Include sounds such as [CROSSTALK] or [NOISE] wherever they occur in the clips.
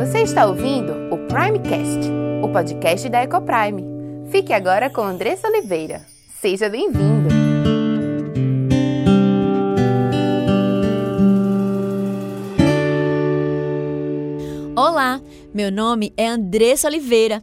Você está ouvindo o Primecast, o podcast da Ecoprime. Fique agora com Andressa Oliveira. Seja bem-vindo! Olá, meu nome é Andressa Oliveira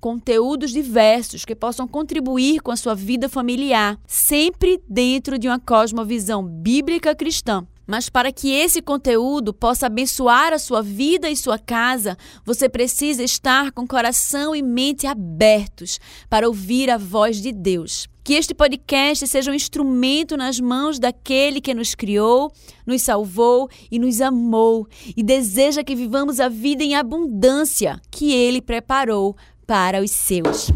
conteúdos diversos que possam contribuir com a sua vida familiar, sempre dentro de uma cosmovisão bíblica cristã. Mas para que esse conteúdo possa abençoar a sua vida e sua casa, você precisa estar com coração e mente abertos para ouvir a voz de Deus. Que este podcast seja um instrumento nas mãos daquele que nos criou, nos salvou e nos amou e deseja que vivamos a vida em abundância que ele preparou para os seus.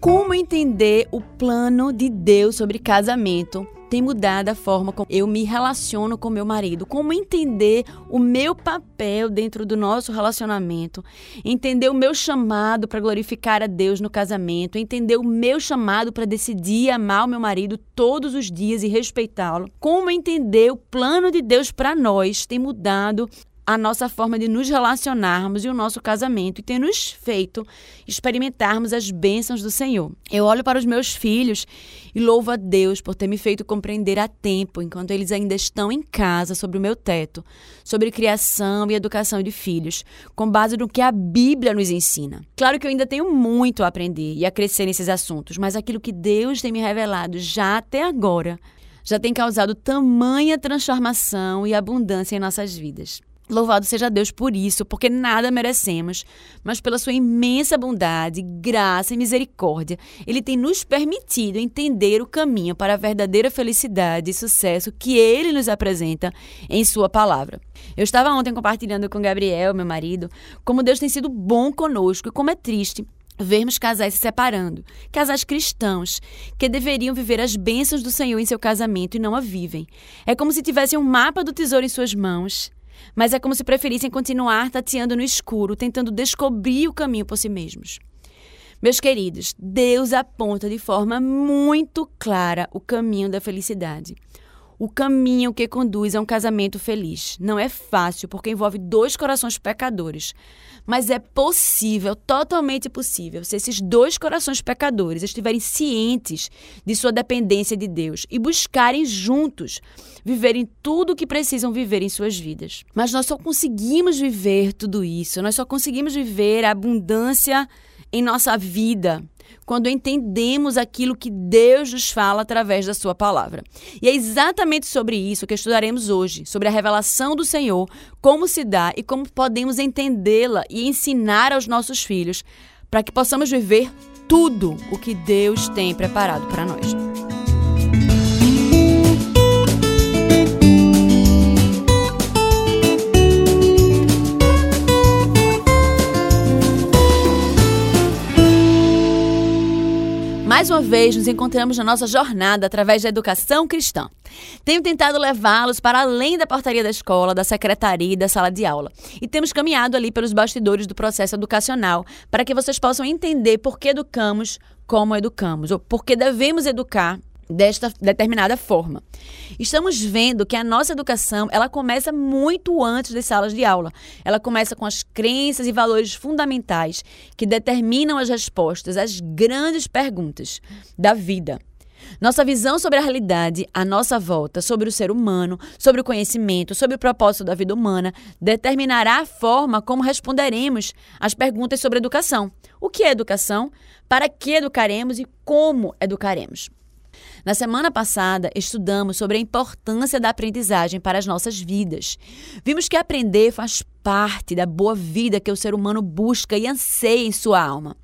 Como entender o plano de Deus sobre casamento? Tem mudado a forma como eu me relaciono com meu marido, como entender o meu papel dentro do nosso relacionamento, entender o meu chamado para glorificar a Deus no casamento, entender o meu chamado para decidir amar o meu marido todos os dias e respeitá-lo, como entender o plano de Deus para nós? Tem mudado a nossa forma de nos relacionarmos e o nosso casamento e ter nos feito experimentarmos as bênçãos do Senhor. Eu olho para os meus filhos e louvo a Deus por ter me feito compreender a tempo, enquanto eles ainda estão em casa, sobre o meu teto, sobre criação e educação de filhos, com base no que a Bíblia nos ensina. Claro que eu ainda tenho muito a aprender e a crescer nesses assuntos, mas aquilo que Deus tem me revelado já até agora já tem causado tamanha transformação e abundância em nossas vidas. Louvado seja Deus por isso, porque nada merecemos, mas pela sua imensa bondade, graça e misericórdia, Ele tem nos permitido entender o caminho para a verdadeira felicidade e sucesso que Ele nos apresenta em Sua palavra. Eu estava ontem compartilhando com Gabriel, meu marido, como Deus tem sido bom conosco e como é triste vermos casais se separando, casais cristãos, que deveriam viver as bênçãos do Senhor em seu casamento e não a vivem. É como se tivessem um mapa do tesouro em suas mãos mas é como se preferissem continuar tateando no escuro, tentando descobrir o caminho por si mesmos. Meus queridos, Deus aponta de forma muito clara o caminho da felicidade o caminho que conduz a um casamento feliz. Não é fácil, porque envolve dois corações pecadores. Mas é possível, totalmente possível, se esses dois corações pecadores estiverem cientes de sua dependência de Deus e buscarem juntos viverem tudo o que precisam viver em suas vidas. Mas nós só conseguimos viver tudo isso, nós só conseguimos viver a abundância em nossa vida quando entendemos aquilo que Deus nos fala através da Sua palavra. E é exatamente sobre isso que estudaremos hoje, sobre a revelação do Senhor, como se dá e como podemos entendê-la e ensinar aos nossos filhos, para que possamos viver tudo o que Deus tem preparado para nós. Mais uma vez, nos encontramos na nossa jornada através da educação cristã. Tenho tentado levá-los para além da portaria da escola, da secretaria e da sala de aula. E temos caminhado ali pelos bastidores do processo educacional para que vocês possam entender por que educamos como educamos, ou por que devemos educar desta determinada forma. Estamos vendo que a nossa educação, ela começa muito antes das salas de aula. Ela começa com as crenças e valores fundamentais que determinam as respostas às grandes perguntas da vida. Nossa visão sobre a realidade, a nossa volta, sobre o ser humano, sobre o conhecimento, sobre o propósito da vida humana, determinará a forma como responderemos às perguntas sobre educação. O que é educação? Para que educaremos e como educaremos? Na semana passada, estudamos sobre a importância da aprendizagem para as nossas vidas. Vimos que aprender faz parte da boa vida que o ser humano busca e anseia em sua alma.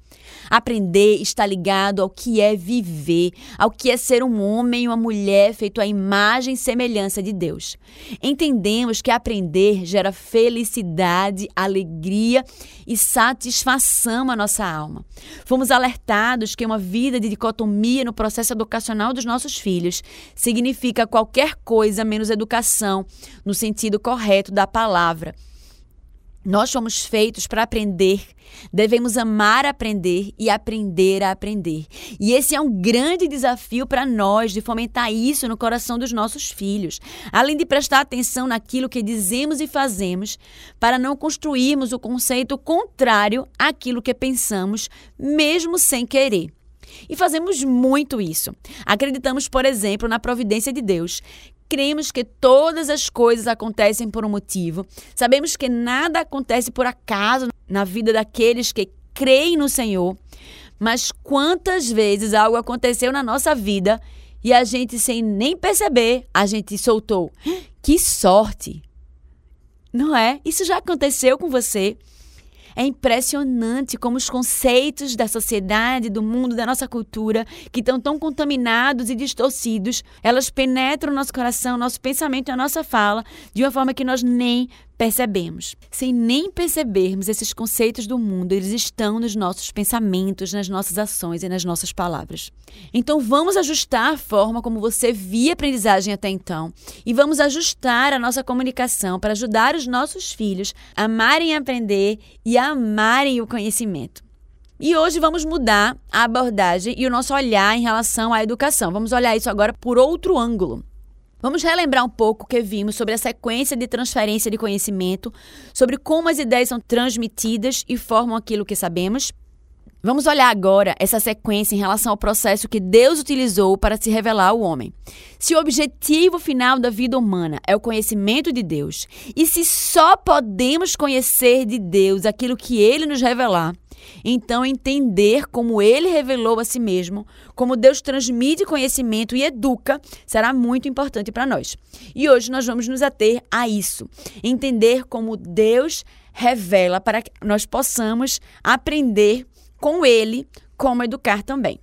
Aprender está ligado ao que é viver, ao que é ser um homem e uma mulher feito à imagem e semelhança de Deus. Entendemos que aprender gera felicidade, alegria e satisfação à nossa alma. Fomos alertados que uma vida de dicotomia no processo educacional dos nossos filhos significa qualquer coisa menos educação, no sentido correto da palavra. Nós somos feitos para aprender. Devemos amar aprender e aprender a aprender. E esse é um grande desafio para nós de fomentar isso no coração dos nossos filhos. Além de prestar atenção naquilo que dizemos e fazemos, para não construirmos o conceito contrário àquilo que pensamos, mesmo sem querer. E fazemos muito isso. Acreditamos, por exemplo, na providência de Deus, cremos que todas as coisas acontecem por um motivo. Sabemos que nada acontece por acaso na vida daqueles que creem no Senhor. Mas quantas vezes algo aconteceu na nossa vida e a gente, sem nem perceber, a gente soltou. [GASPS] Que sorte! Não é? Isso já aconteceu com você? É impressionante como os conceitos da sociedade, do mundo, da nossa cultura, que estão tão contaminados e distorcidos, elas penetram o nosso coração, nosso pensamento e a nossa fala de uma forma que nós nem percebemos. Sem nem percebermos esses conceitos do mundo, eles estão nos nossos pensamentos, nas nossas ações e nas nossas palavras. Então vamos ajustar a forma como você via a aprendizagem até então e vamos ajustar a nossa comunicação para ajudar os nossos filhos a amarem aprender e a amarem o conhecimento. E hoje vamos mudar a abordagem e o nosso olhar em relação à educação. Vamos olhar isso agora por outro ângulo. Vamos relembrar um pouco o que vimos sobre a sequência de transferência de conhecimento, sobre como as ideias são transmitidas e formam aquilo que sabemos. Vamos olhar agora essa sequência em relação ao processo que Deus utilizou para se revelar ao homem. Se o objetivo final da vida humana é o conhecimento de Deus, e se só podemos conhecer de Deus aquilo que ele nos revelar, então, entender como ele revelou a si mesmo, como Deus transmite conhecimento e educa, será muito importante para nós. E hoje nós vamos nos ater a isso. Entender como Deus revela para que nós possamos aprender com ele como educar também.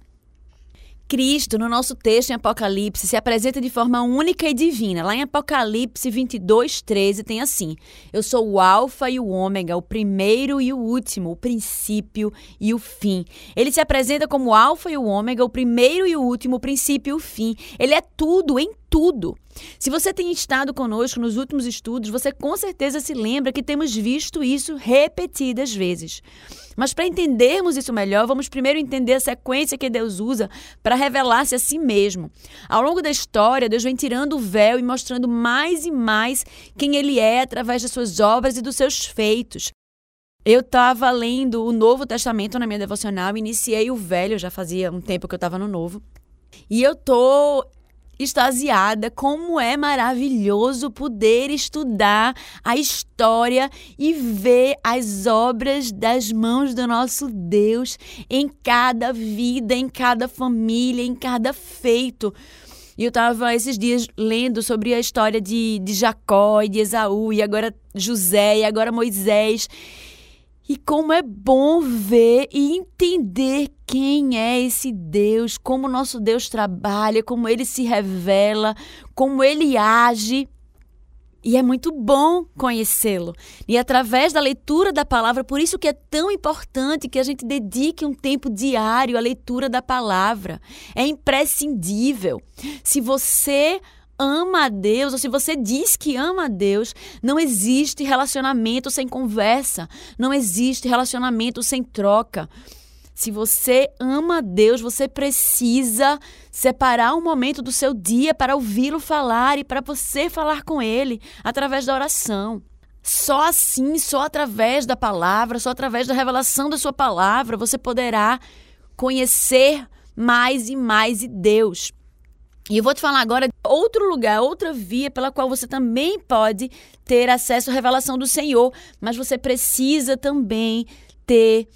Cristo, no nosso texto em Apocalipse, se apresenta de forma única e divina. Lá em Apocalipse 22, 13, tem assim: Eu sou o Alfa e o Ômega, o primeiro e o último, o princípio e o fim. Ele se apresenta como o Alfa e o Ômega, o primeiro e o último, o princípio e o fim. Ele é tudo em tudo. Se você tem estado conosco nos últimos estudos, você com certeza se lembra que temos visto isso repetidas vezes. Mas para entendermos isso melhor, vamos primeiro entender a sequência que Deus usa para revelar-se a si mesmo. Ao longo da história, Deus vem tirando o véu e mostrando mais e mais quem Ele é através das suas obras e dos seus feitos. Eu estava lendo o Novo Testamento na minha devocional, iniciei o Velho, já fazia um tempo que eu estava no Novo. E eu tô extasiada como é maravilhoso poder estudar a história e ver as obras das mãos do nosso Deus em cada vida, em cada família, em cada feito. E eu estava esses dias lendo sobre a história de, de Jacó e de Esaú, e agora José, e agora Moisés. E como é bom ver e entender quem é esse Deus, como nosso Deus trabalha, como ele se revela, como ele age. E é muito bom conhecê-lo. E através da leitura da palavra, por isso que é tão importante que a gente dedique um tempo diário à leitura da palavra. É imprescindível. Se você ama a Deus, ou se você diz que ama a Deus, não existe relacionamento sem conversa, não existe relacionamento sem troca. Se você ama a Deus, você precisa separar um momento do seu dia para ouvi-lo falar e para você falar com ele através da oração. Só assim, só através da palavra, só através da revelação da sua palavra, você poderá conhecer mais e mais de Deus. E eu vou te falar agora de outro lugar, outra via pela qual você também pode ter acesso à revelação do Senhor, mas você precisa também ter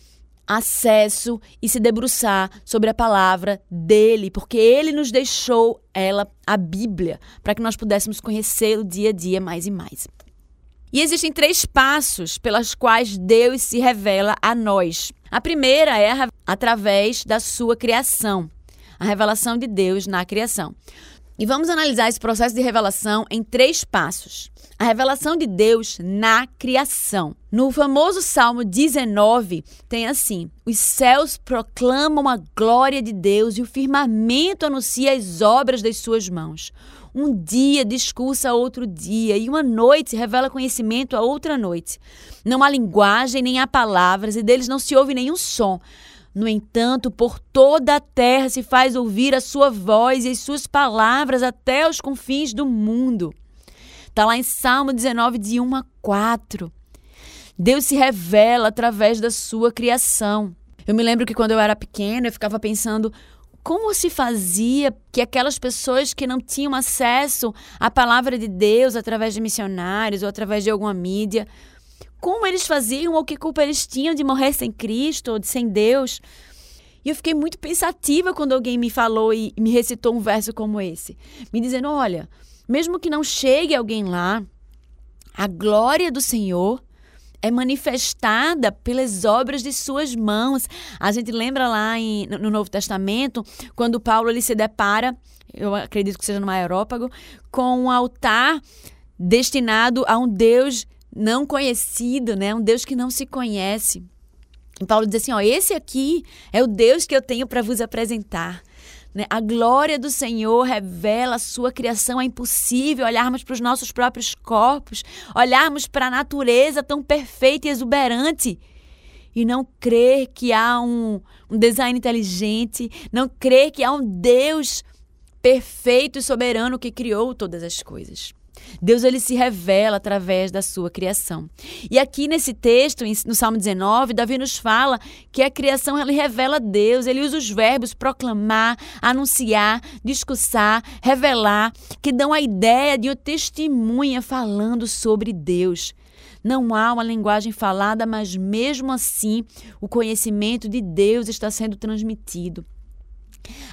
acesso e se debruçar sobre a palavra dele, porque ele nos deixou ela, a Bíblia, para que nós pudéssemos conhecê-lo dia a dia mais e mais. E existem três passos pelas quais Deus se revela a nós. A primeira é através da sua criação, a revelação de Deus na criação. E vamos analisar esse processo de revelação em três passos. A revelação de Deus na criação. No famoso Salmo 19, tem assim: Os céus proclamam a glória de Deus e o firmamento anuncia as obras das suas mãos. Um dia discursa outro dia, e uma noite revela conhecimento a outra noite. Não há linguagem nem há palavras, e deles não se ouve nenhum som. No entanto, por toda a terra se faz ouvir a sua voz e as suas palavras até os confins do mundo. Está lá em Salmo 19, de 1 a 4. Deus se revela através da sua criação. Eu me lembro que quando eu era pequena, eu ficava pensando como se fazia que aquelas pessoas que não tinham acesso à palavra de Deus através de missionários ou através de alguma mídia, como eles faziam ou que culpa eles tinham de morrer sem Cristo ou de sem Deus. E eu fiquei muito pensativa quando alguém me falou e me recitou um verso como esse, me dizendo: olha, mesmo que não chegue alguém lá, a glória do Senhor é manifestada pelas obras de suas mãos. A gente lembra lá em, no Novo Testamento, quando Paulo ele se depara, eu acredito que seja no aerópago, com um altar destinado a um Deus não conhecido, né? Um Deus que não se conhece. E Paulo diz assim: ó, esse aqui é o Deus que eu tenho para vos apresentar. Né? A glória do Senhor revela a sua criação. É impossível olharmos para os nossos próprios corpos, olharmos para a natureza tão perfeita e exuberante e não crer que há um, um design inteligente, não crer que há um Deus perfeito e soberano que criou todas as coisas. Deus ele se revela através da sua criação. E aqui nesse texto, no Salmo 19, Davi nos fala que a criação ele revela Deus, ele usa os verbos proclamar, anunciar, discursar, revelar, que dão a ideia de uma testemunha falando sobre Deus. Não há uma linguagem falada, mas mesmo assim o conhecimento de Deus está sendo transmitido.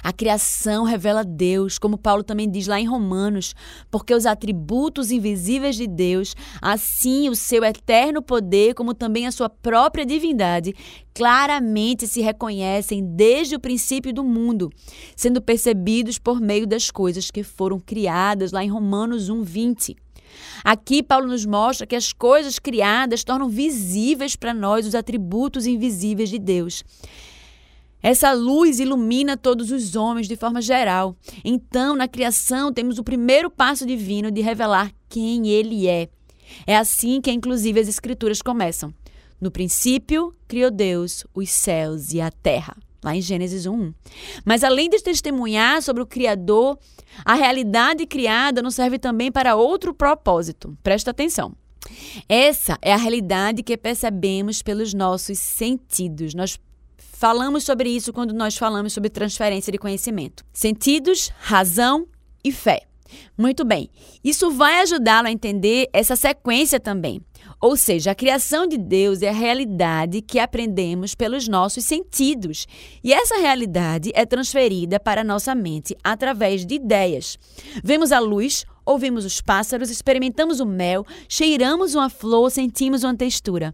A criação revela Deus, como Paulo também diz lá em Romanos, porque os atributos invisíveis de Deus, assim o seu eterno poder, como também a sua própria divindade, claramente se reconhecem desde o princípio do mundo, sendo percebidos por meio das coisas que foram criadas, lá em Romanos 1:20. Aqui, Paulo nos mostra que as coisas criadas tornam visíveis para nós os atributos invisíveis de Deus. Essa luz ilumina todos os homens de forma geral. Então, na criação, temos o primeiro passo divino de revelar quem ele é. É assim que, inclusive, as Escrituras começam. No princípio, criou Deus os céus e a terra. Lá em Gênesis 1. Mas além de testemunhar sobre o Criador, a realidade criada nos serve também para outro propósito. Presta atenção. Essa é a realidade que percebemos pelos nossos sentidos. Nós Falamos sobre isso quando nós falamos sobre transferência de conhecimento. Sentidos, razão e fé. Muito bem. Isso vai ajudá-lo a entender essa sequência também. Ou seja, a criação de Deus é a realidade que aprendemos pelos nossos sentidos. E essa realidade é transferida para a nossa mente através de ideias. Vemos a luz, ouvimos os pássaros, experimentamos o mel, cheiramos uma flor, sentimos uma textura.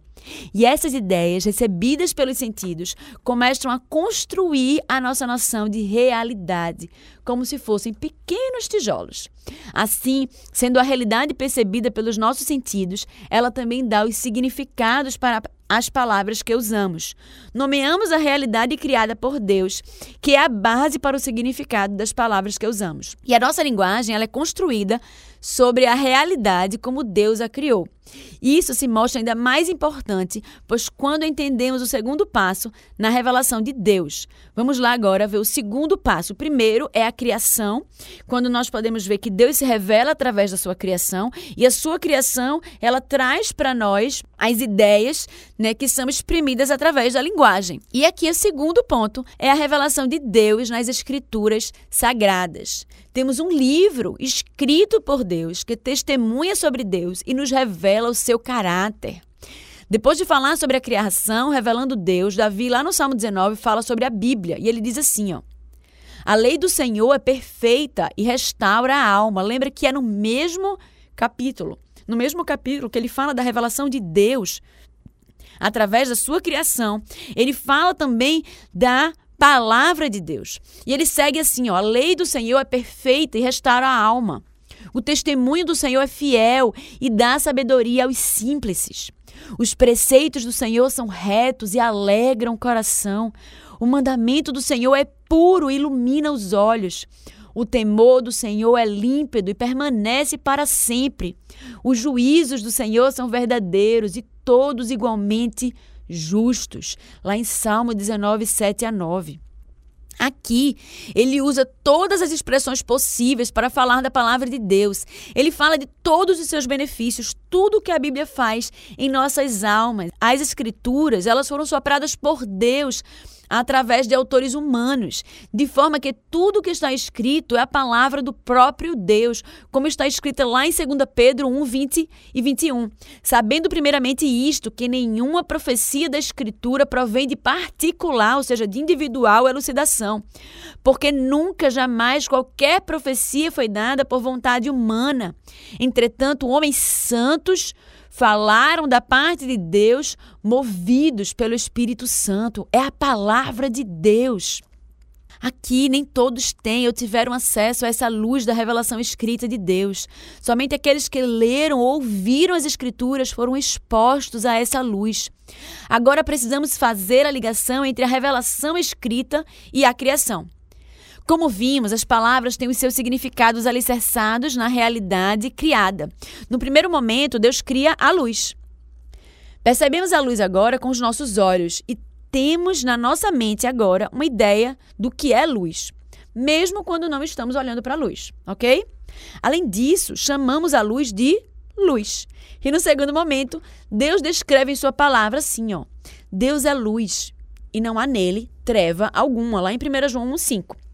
E essas ideias, recebidas pelos sentidos, começam a construir a nossa noção de realidade, como se fossem pequenos tijolos. Assim, sendo a realidade percebida pelos nossos sentidos, ela também dá os significados para as palavras que usamos. Nomeamos a realidade criada por Deus, que é a base para o significado das palavras que usamos. E a nossa linguagem ela é construída sobre a realidade como Deus a criou. Isso se mostra ainda mais importante, pois quando entendemos o segundo passo na revelação de Deus. Vamos lá agora ver o segundo passo. O primeiro é a criação, quando nós podemos ver que Deus se revela através da sua criação e a sua criação, ela traz para nós as ideias, né, que são exprimidas através da linguagem. E aqui o segundo ponto é a revelação de Deus nas escrituras sagradas. Temos um livro escrito por Deus que testemunha sobre Deus e nos revela o seu caráter. Depois de falar sobre a criação, revelando Deus, Davi, lá no Salmo 19, fala sobre a Bíblia. E ele diz assim: ó. A lei do Senhor é perfeita e restaura a alma. Lembra que é no mesmo capítulo. No mesmo capítulo que ele fala da revelação de Deus através da sua criação, ele fala também da palavra de Deus. E ele segue assim: ó, a lei do Senhor é perfeita e restaura a alma. O testemunho do Senhor é fiel e dá sabedoria aos simples. Os preceitos do Senhor são retos e alegram o coração. O mandamento do Senhor é puro e ilumina os olhos. O temor do Senhor é límpido e permanece para sempre. Os juízos do Senhor são verdadeiros e todos igualmente. Lá em Salmo 19, 7 a 9. Aqui, ele usa todas as expressões possíveis para falar da palavra de Deus. Ele fala de todos os seus benefícios, tudo o que a Bíblia faz em nossas almas. As escrituras, elas foram sopradas por Deus através de autores humanos, de forma que tudo que está escrito é a palavra do próprio Deus, como está escrita lá em 2 Pedro 1, 20 e 21. Sabendo primeiramente isto, que nenhuma profecia da Escritura provém de particular, ou seja, de individual elucidação, porque nunca, jamais qualquer profecia foi dada por vontade humana. Entretanto, homens santos falaram da parte de Deus, movidos pelo Espírito Santo. É a palavra de Deus. Aqui nem todos têm ou tiveram acesso a essa luz da revelação escrita de Deus. Somente aqueles que leram ou ouviram as Escrituras foram expostos a essa luz. Agora precisamos fazer a ligação entre a revelação escrita e a criação. Como vimos, as palavras têm os seus significados alicerçados na realidade criada. No primeiro momento, Deus cria a luz. Percebemos a luz agora com os nossos olhos e temos na nossa mente agora uma ideia do que é luz, mesmo quando não estamos olhando para a luz, ok? Além disso, chamamos a luz de luz. E no segundo momento, Deus descreve em sua palavra assim, ó: Deus é luz e não há nele treva alguma, lá em 1 João 1:5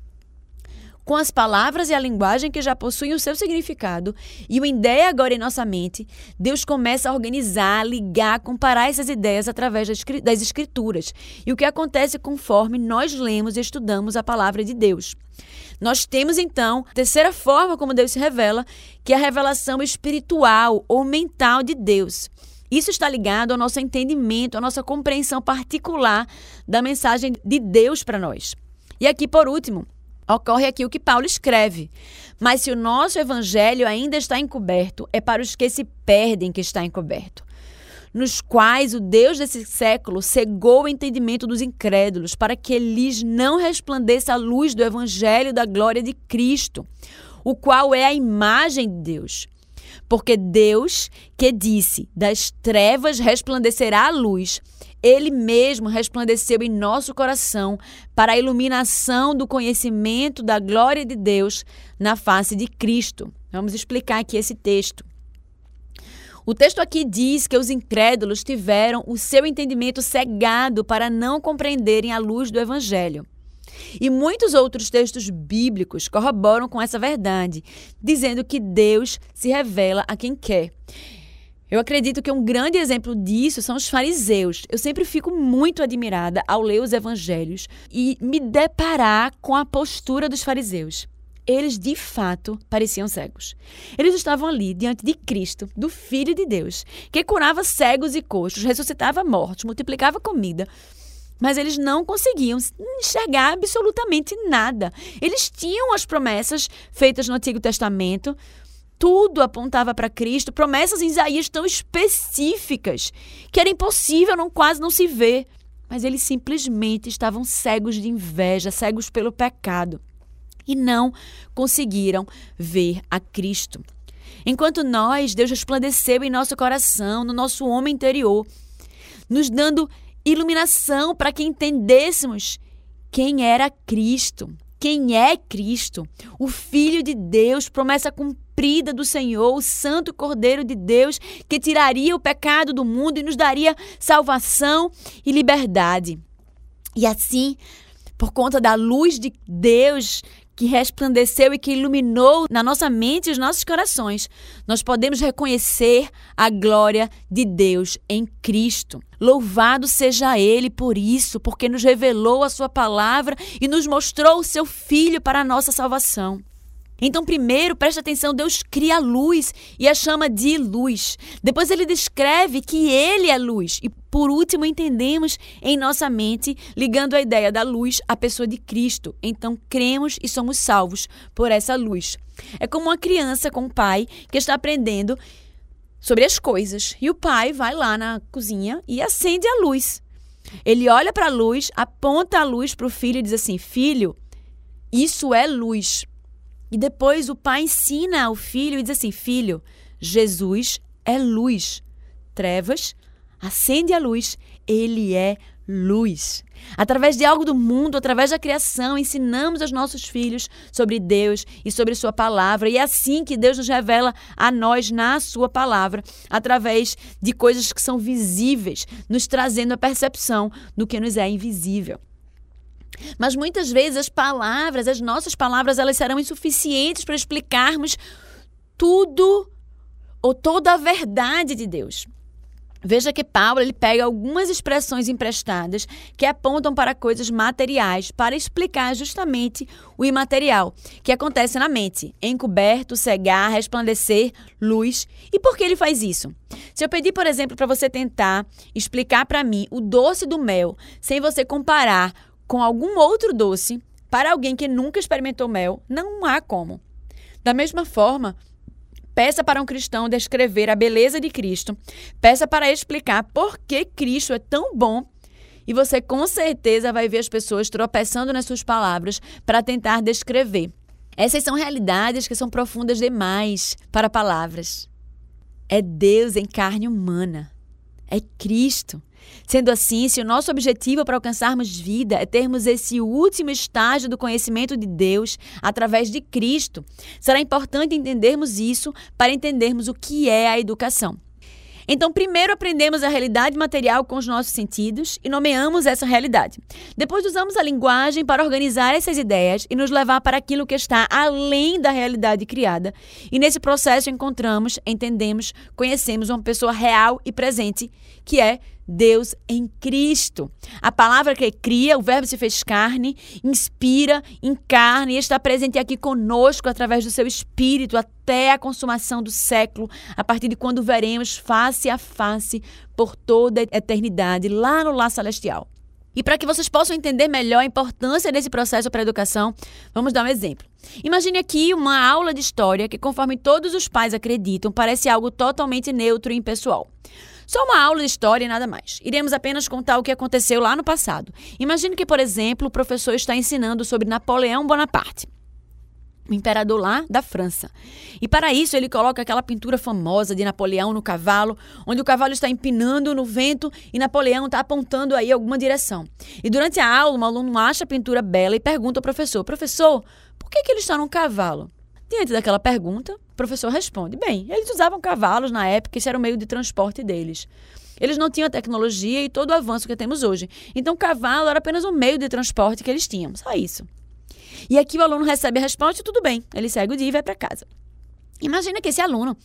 com as palavras e a linguagem que já possuem o seu significado e uma ideia agora em nossa mente, Deus começa a organizar, ligar, comparar essas ideias através das escrituras. E o que acontece conforme nós lemos e estudamos a palavra de Deus. Nós temos então a terceira forma como Deus se revela, que é a revelação espiritual ou mental de Deus. Isso está ligado ao nosso entendimento, à nossa compreensão particular da mensagem de Deus para nós. E aqui, por último, Ocorre aqui o que Paulo escreve. Mas se o nosso evangelho ainda está encoberto, é para os que se perdem que está encoberto. Nos quais o Deus desse século cegou o entendimento dos incrédulos, para que lhes não resplandeça a luz do evangelho da glória de Cristo, o qual é a imagem de Deus. Porque Deus, que disse: Das trevas resplandecerá a luz, ele mesmo resplandeceu em nosso coração para a iluminação do conhecimento da glória de Deus na face de Cristo. Vamos explicar aqui esse texto. O texto aqui diz que os incrédulos tiveram o seu entendimento cegado para não compreenderem a luz do Evangelho. E muitos outros textos bíblicos corroboram com essa verdade, dizendo que Deus se revela a quem quer. Eu acredito que um grande exemplo disso são os fariseus. Eu sempre fico muito admirada ao ler os evangelhos e me deparar com a postura dos fariseus. Eles de fato pareciam cegos. Eles estavam ali diante de Cristo, do Filho de Deus, que curava cegos e coxos, ressuscitava mortos, multiplicava comida. Mas eles não conseguiam enxergar absolutamente nada. Eles tinham as promessas feitas no Antigo Testamento, tudo apontava para Cristo, promessas em Isaías tão específicas que era impossível não quase não se ver. Mas eles simplesmente estavam cegos de inveja, cegos pelo pecado e não conseguiram ver a Cristo. Enquanto nós, Deus resplandeceu em nosso coração, no nosso homem interior, nos dando iluminação para que entendêssemos quem era Cristo, quem é Cristo, o Filho de Deus, promessa cumprida do Senhor, o Santo Cordeiro de Deus, que tiraria o pecado do mundo e nos daria salvação e liberdade. E assim, por conta da luz de Deus que resplandeceu e que iluminou na nossa mente e os nossos corações, nós podemos reconhecer a glória de Deus em Cristo. Louvado seja Ele por isso, porque nos revelou a Sua palavra e nos mostrou o Seu Filho para a nossa salvação. Então, primeiro, preste atenção, Deus cria a luz e a chama de luz. Depois ele descreve que ele é luz. E por último, entendemos em nossa mente, ligando a ideia da luz à pessoa de Cristo. Então, cremos e somos salvos por essa luz. É como uma criança com um pai que está aprendendo sobre as coisas. E o pai vai lá na cozinha e acende a luz. Ele olha para a luz, aponta a luz para o filho e diz assim: Filho, isso é luz. E depois o pai ensina ao filho e diz assim: Filho, Jesus é luz. Trevas, acende a luz, ele é luz. Através de algo do mundo, através da criação, ensinamos aos nossos filhos sobre Deus e sobre Sua palavra. E é assim que Deus nos revela a nós na Sua palavra, através de coisas que são visíveis, nos trazendo a percepção do que nos é invisível. Mas muitas vezes as palavras, as nossas palavras, elas serão insuficientes para explicarmos tudo ou toda a verdade de Deus. Veja que Paulo ele pega algumas expressões emprestadas que apontam para coisas materiais para explicar justamente o imaterial que acontece na mente: encoberto, cegar, resplandecer, luz. E por que ele faz isso? Se eu pedir, por exemplo, para você tentar explicar para mim o doce do mel, sem você comparar com algum outro doce, para alguém que nunca experimentou mel, não há como. Da mesma forma, peça para um cristão descrever a beleza de Cristo, peça para explicar por que Cristo é tão bom e você com certeza vai ver as pessoas tropeçando nas suas palavras para tentar descrever. Essas são realidades que são profundas demais para palavras. É Deus em carne humana. É Cristo. Sendo assim, se o nosso objetivo para alcançarmos vida é termos esse último estágio do conhecimento de Deus através de Cristo, será importante entendermos isso para entendermos o que é a educação. Então, primeiro aprendemos a realidade material com os nossos sentidos e nomeamos essa realidade. Depois usamos a linguagem para organizar essas ideias e nos levar para aquilo que está além da realidade criada. E nesse processo encontramos, entendemos, conhecemos uma pessoa real e presente, que é Deus em Cristo. A palavra que cria, o Verbo se fez carne, inspira, encarna e está presente aqui conosco através do seu Espírito até a consumação do século, a partir de quando veremos face a face por toda a eternidade lá no lar celestial. E para que vocês possam entender melhor a importância desse processo para a educação, vamos dar um exemplo. Imagine aqui uma aula de história que, conforme todos os pais acreditam, parece algo totalmente neutro e impessoal. Só uma aula de história e nada mais. Iremos apenas contar o que aconteceu lá no passado. Imagine que, por exemplo, o professor está ensinando sobre Napoleão Bonaparte o imperador lá da França. E para isso ele coloca aquela pintura famosa de Napoleão no cavalo, onde o cavalo está empinando no vento e Napoleão está apontando aí alguma direção. E durante a aula, um aluno acha a pintura bela e pergunta ao professor: Professor, por que, que ele está num cavalo? Diante daquela pergunta, o professor responde: Bem, eles usavam cavalos na época, esse era o meio de transporte deles. Eles não tinham a tecnologia e todo o avanço que temos hoje. Então, cavalo era apenas um meio de transporte que eles tinham. Só isso. E aqui o aluno recebe a resposta e tudo bem. Ele segue o dia e vai para casa. Imagina que esse aluno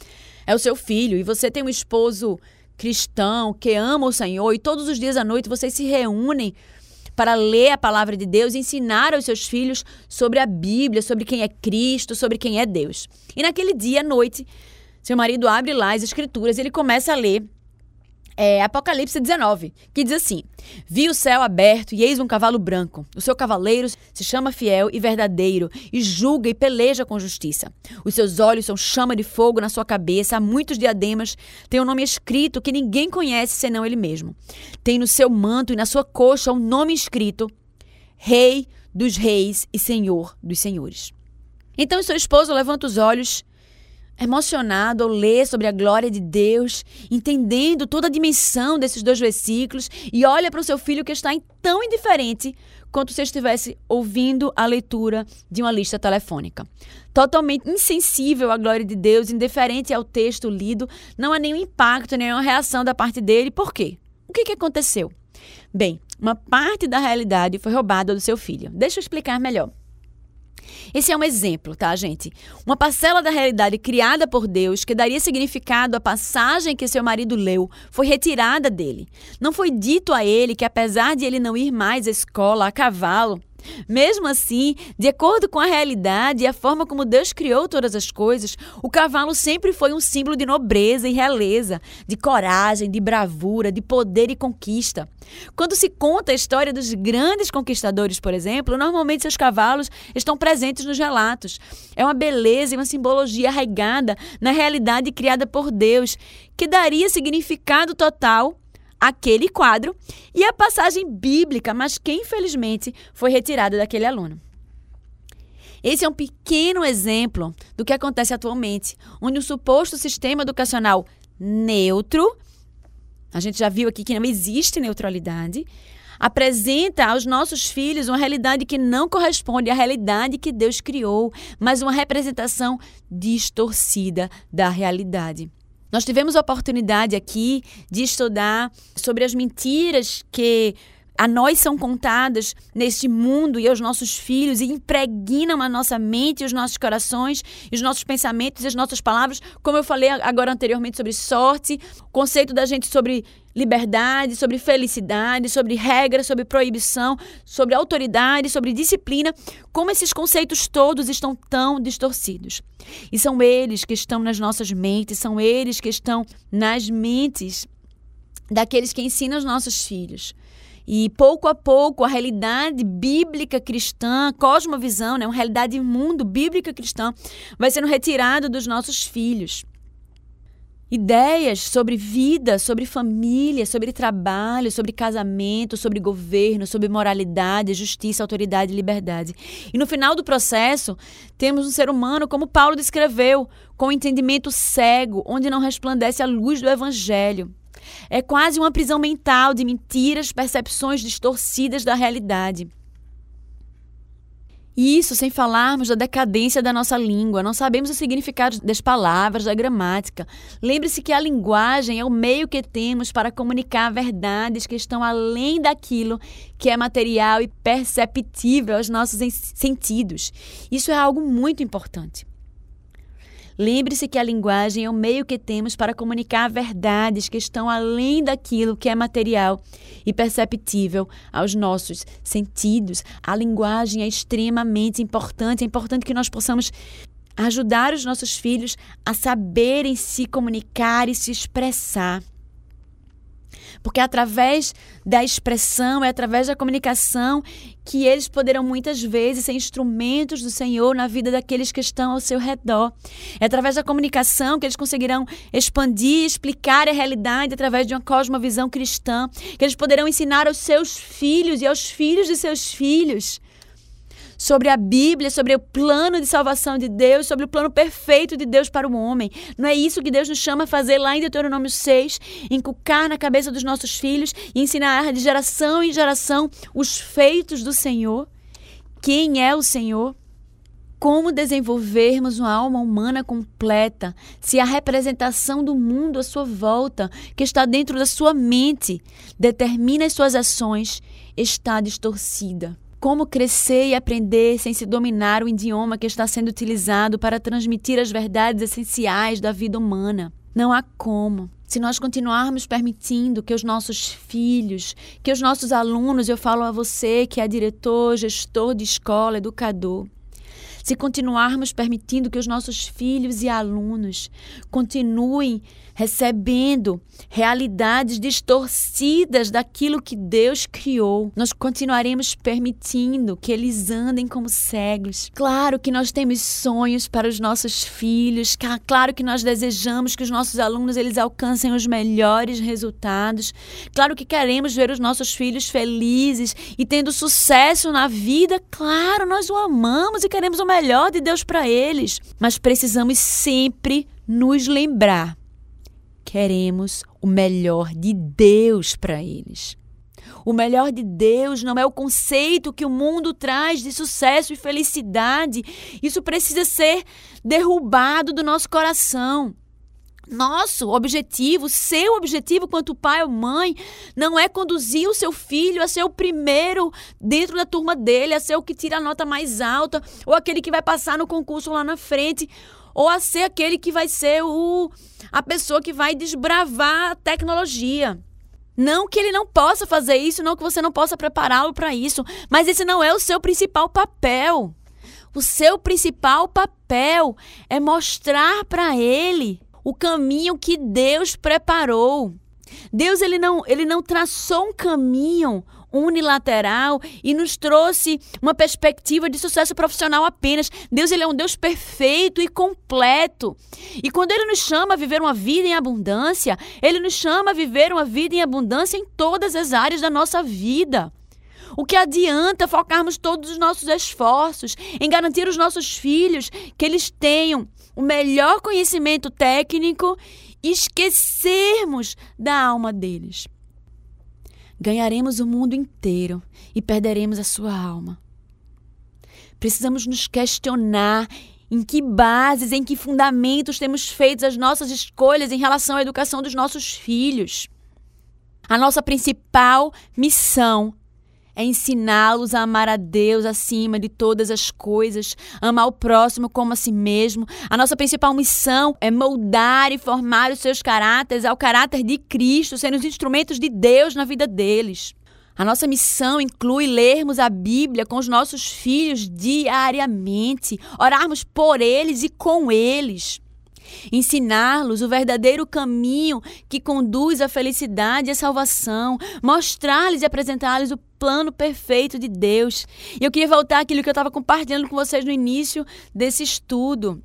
é o seu filho e você tem um esposo cristão que ama o Senhor e todos os dias à noite vocês se reúnem para ler a palavra de Deus ensinar aos seus filhos sobre a Bíblia, sobre quem é Cristo, sobre quem é Deus. E naquele dia à noite, seu marido abre lá as escrituras e ele começa a ler é, Apocalipse 19, que diz assim: Vi o céu aberto e eis um cavalo branco. O seu cavaleiro se chama fiel e verdadeiro, e julga e peleja com justiça. Os seus olhos são chama de fogo na sua cabeça, há muitos diademas, tem um nome escrito que ninguém conhece senão ele mesmo. Tem no seu manto e na sua coxa um nome escrito: Rei dos Reis e Senhor dos Senhores. Então seu esposo levanta os olhos emocionado ao ler sobre a glória de Deus, entendendo toda a dimensão desses dois versículos, e olha para o seu filho que está tão indiferente quanto se estivesse ouvindo a leitura de uma lista telefônica. Totalmente insensível à glória de Deus, indiferente ao texto lido, não há nenhum impacto, nenhuma reação da parte dele. Por quê? O que, que aconteceu? Bem, uma parte da realidade foi roubada do seu filho. Deixa eu explicar melhor. Esse é um exemplo, tá, gente? Uma parcela da realidade criada por Deus, que daria significado à passagem que seu marido leu, foi retirada dele. Não foi dito a ele que, apesar de ele não ir mais à escola a cavalo, mesmo assim, de acordo com a realidade e a forma como Deus criou todas as coisas, o cavalo sempre foi um símbolo de nobreza e realeza, de coragem, de bravura, de poder e conquista. Quando se conta a história dos grandes conquistadores, por exemplo, normalmente seus cavalos estão presentes nos relatos. É uma beleza e uma simbologia arraigada na realidade criada por Deus, que daria significado total aquele quadro e a passagem bíblica, mas que infelizmente foi retirada daquele aluno. Esse é um pequeno exemplo do que acontece atualmente, onde o suposto sistema educacional neutro, a gente já viu aqui que não existe neutralidade, apresenta aos nossos filhos uma realidade que não corresponde à realidade que Deus criou, mas uma representação distorcida da realidade. Nós tivemos a oportunidade aqui de estudar sobre as mentiras que a nós são contadas neste mundo e aos nossos filhos e impregnam a nossa mente, os nossos corações, os nossos pensamentos as nossas palavras, como eu falei agora anteriormente sobre sorte, o conceito da gente sobre liberdade, sobre felicidade, sobre regra, sobre proibição, sobre autoridade, sobre disciplina, como esses conceitos todos estão tão distorcidos. E são eles que estão nas nossas mentes, são eles que estão nas mentes daqueles que ensinam os nossos filhos. E pouco a pouco a realidade bíblica cristã, cosmovisão, né, uma realidade mundo bíblica cristã, vai sendo retirada dos nossos filhos. Ideias sobre vida, sobre família, sobre trabalho, sobre casamento, sobre governo, sobre moralidade, justiça, autoridade e liberdade. E no final do processo, temos um ser humano, como Paulo descreveu, com um entendimento cego, onde não resplandece a luz do evangelho. É quase uma prisão mental de mentiras, percepções distorcidas da realidade. Isso sem falarmos da decadência da nossa língua. Não sabemos o significado das palavras, da gramática. Lembre-se que a linguagem é o meio que temos para comunicar verdades que estão além daquilo que é material e perceptível aos nossos sentidos. Isso é algo muito importante. Lembre-se que a linguagem é o meio que temos para comunicar verdades que estão além daquilo que é material e perceptível aos nossos sentidos. A linguagem é extremamente importante. É importante que nós possamos ajudar os nossos filhos a saberem se comunicar e se expressar. Porque é através da expressão, é através da comunicação que eles poderão muitas vezes ser instrumentos do Senhor na vida daqueles que estão ao seu redor. É através da comunicação que eles conseguirão expandir, explicar a realidade através de uma cosmovisão cristã, que eles poderão ensinar aos seus filhos e aos filhos de seus filhos sobre a Bíblia, sobre o plano de salvação de Deus, sobre o plano perfeito de Deus para o homem. Não é isso que Deus nos chama a fazer lá em Deuteronômio 6, inculcar na cabeça dos nossos filhos e ensinar de geração em geração os feitos do Senhor? Quem é o Senhor? Como desenvolvermos uma alma humana completa se a representação do mundo à sua volta, que está dentro da sua mente, determina as suas ações, está distorcida? Como crescer e aprender sem se dominar o idioma que está sendo utilizado para transmitir as verdades essenciais da vida humana? Não há como. Se nós continuarmos permitindo que os nossos filhos, que os nossos alunos, eu falo a você que é diretor, gestor de escola, educador, se continuarmos permitindo que os nossos filhos e alunos continuem recebendo realidades distorcidas daquilo que Deus criou. Nós continuaremos permitindo que eles andem como cegos. Claro que nós temos sonhos para os nossos filhos, claro que nós desejamos que os nossos alunos eles alcancem os melhores resultados. Claro que queremos ver os nossos filhos felizes e tendo sucesso na vida. Claro, nós o amamos e queremos o melhor de Deus para eles, mas precisamos sempre nos lembrar: queremos o melhor de Deus para eles. O melhor de Deus não é o conceito que o mundo traz de sucesso e felicidade. Isso precisa ser derrubado do nosso coração. Nosso objetivo, seu objetivo quanto pai ou mãe, não é conduzir o seu filho a ser o primeiro dentro da turma dele, a ser o que tira a nota mais alta, ou aquele que vai passar no concurso lá na frente, ou a ser aquele que vai ser o a pessoa que vai desbravar a tecnologia. Não que ele não possa fazer isso, não que você não possa prepará-lo para isso, mas esse não é o seu principal papel. O seu principal papel é mostrar para ele o caminho que Deus preparou. Deus ele não, ele não traçou um caminho unilateral e nos trouxe uma perspectiva de sucesso profissional apenas. Deus ele é um Deus perfeito e completo. E quando ele nos chama a viver uma vida em abundância, ele nos chama a viver uma vida em abundância em todas as áreas da nossa vida. O que adianta focarmos todos os nossos esforços em garantir os nossos filhos que eles tenham o melhor conhecimento técnico e esquecermos da alma deles? Ganharemos o mundo inteiro e perderemos a sua alma. Precisamos nos questionar em que bases, em que fundamentos temos feito as nossas escolhas em relação à educação dos nossos filhos. A nossa principal missão é ensiná-los a amar a Deus acima de todas as coisas, amar o próximo como a si mesmo. A nossa principal missão é moldar e formar os seus caráteres ao caráter de Cristo, sendo os instrumentos de Deus na vida deles. A nossa missão inclui lermos a Bíblia com os nossos filhos diariamente, orarmos por eles e com eles ensinar-los o verdadeiro caminho que conduz à felicidade e à salvação, mostrar-lhes e apresentar-lhes o plano perfeito de Deus. E eu queria voltar àquilo que eu estava compartilhando com vocês no início desse estudo.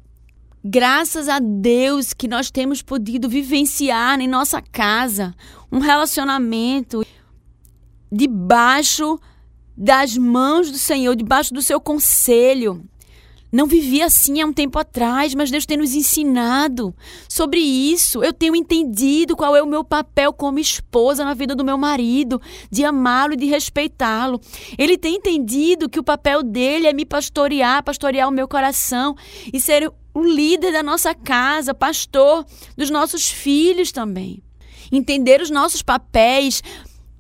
Graças a Deus que nós temos podido vivenciar em nossa casa um relacionamento debaixo das mãos do Senhor, debaixo do seu conselho. Não vivia assim há um tempo atrás, mas Deus tem nos ensinado sobre isso. Eu tenho entendido qual é o meu papel como esposa na vida do meu marido, de amá-lo e de respeitá-lo. Ele tem entendido que o papel dele é me pastorear, pastorear o meu coração e ser o líder da nossa casa, pastor dos nossos filhos também. Entender os nossos papéis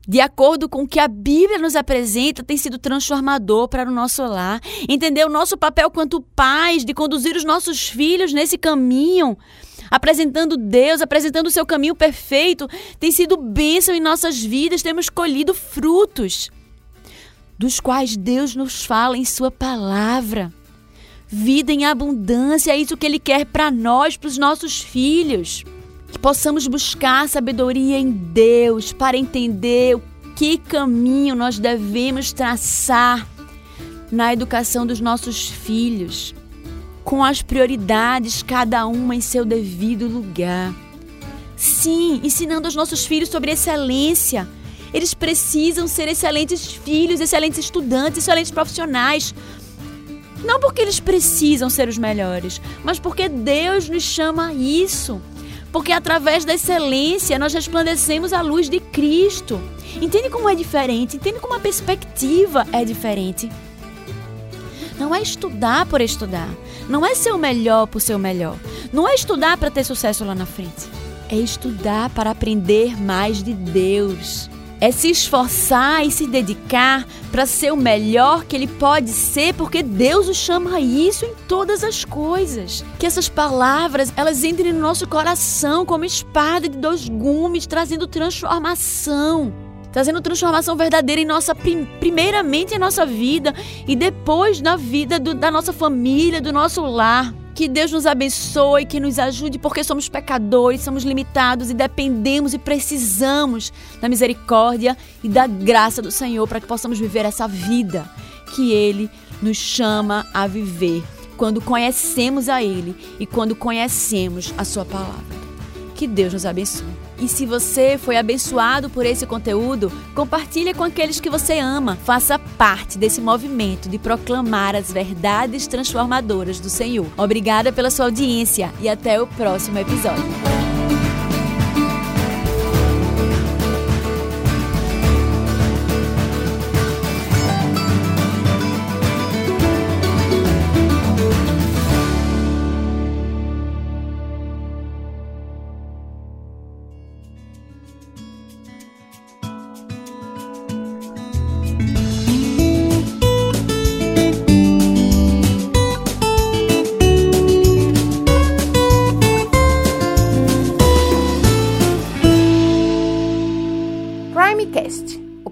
de acordo com o que a Bíblia nos apresenta, tem sido transformador para o nosso lar. Entender o nosso papel quanto pais de conduzir os nossos filhos nesse caminho, apresentando Deus, apresentando o seu caminho perfeito, tem sido bênção em nossas vidas, temos colhido frutos, dos quais Deus nos fala em Sua palavra. Vida em abundância, é isso que Ele quer para nós, para os nossos filhos que possamos buscar sabedoria em Deus para entender o que caminho nós devemos traçar na educação dos nossos filhos, com as prioridades, cada uma em seu devido lugar. Sim, ensinando aos nossos filhos sobre excelência. Eles precisam ser excelentes filhos, excelentes estudantes, excelentes profissionais. Não porque eles precisam ser os melhores, mas porque Deus nos chama a isso porque através da excelência nós resplandecemos a luz de Cristo. Entende como é diferente? Entende como a perspectiva é diferente? Não é estudar por estudar. Não é ser o melhor por ser o melhor. Não é estudar para ter sucesso lá na frente. É estudar para aprender mais de Deus é se esforçar e se dedicar para ser o melhor que ele pode ser, porque Deus o chama a isso em todas as coisas. Que essas palavras, elas entrem no nosso coração como espada de dois gumes, trazendo transformação. Trazendo transformação verdadeira em nossa, primeiramente em nossa vida e depois na vida do, da nossa família, do nosso lar. Que Deus nos abençoe, que nos ajude, porque somos pecadores, somos limitados e dependemos e precisamos da misericórdia e da graça do Senhor para que possamos viver essa vida que Ele nos chama a viver quando conhecemos a Ele e quando conhecemos a Sua palavra. Que Deus nos abençoe. E se você foi abençoado por esse conteúdo, compartilhe com aqueles que você ama. Faça parte desse movimento de proclamar as verdades transformadoras do Senhor. Obrigada pela sua audiência e até o próximo episódio.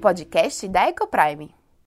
Podcast da Ecoprime.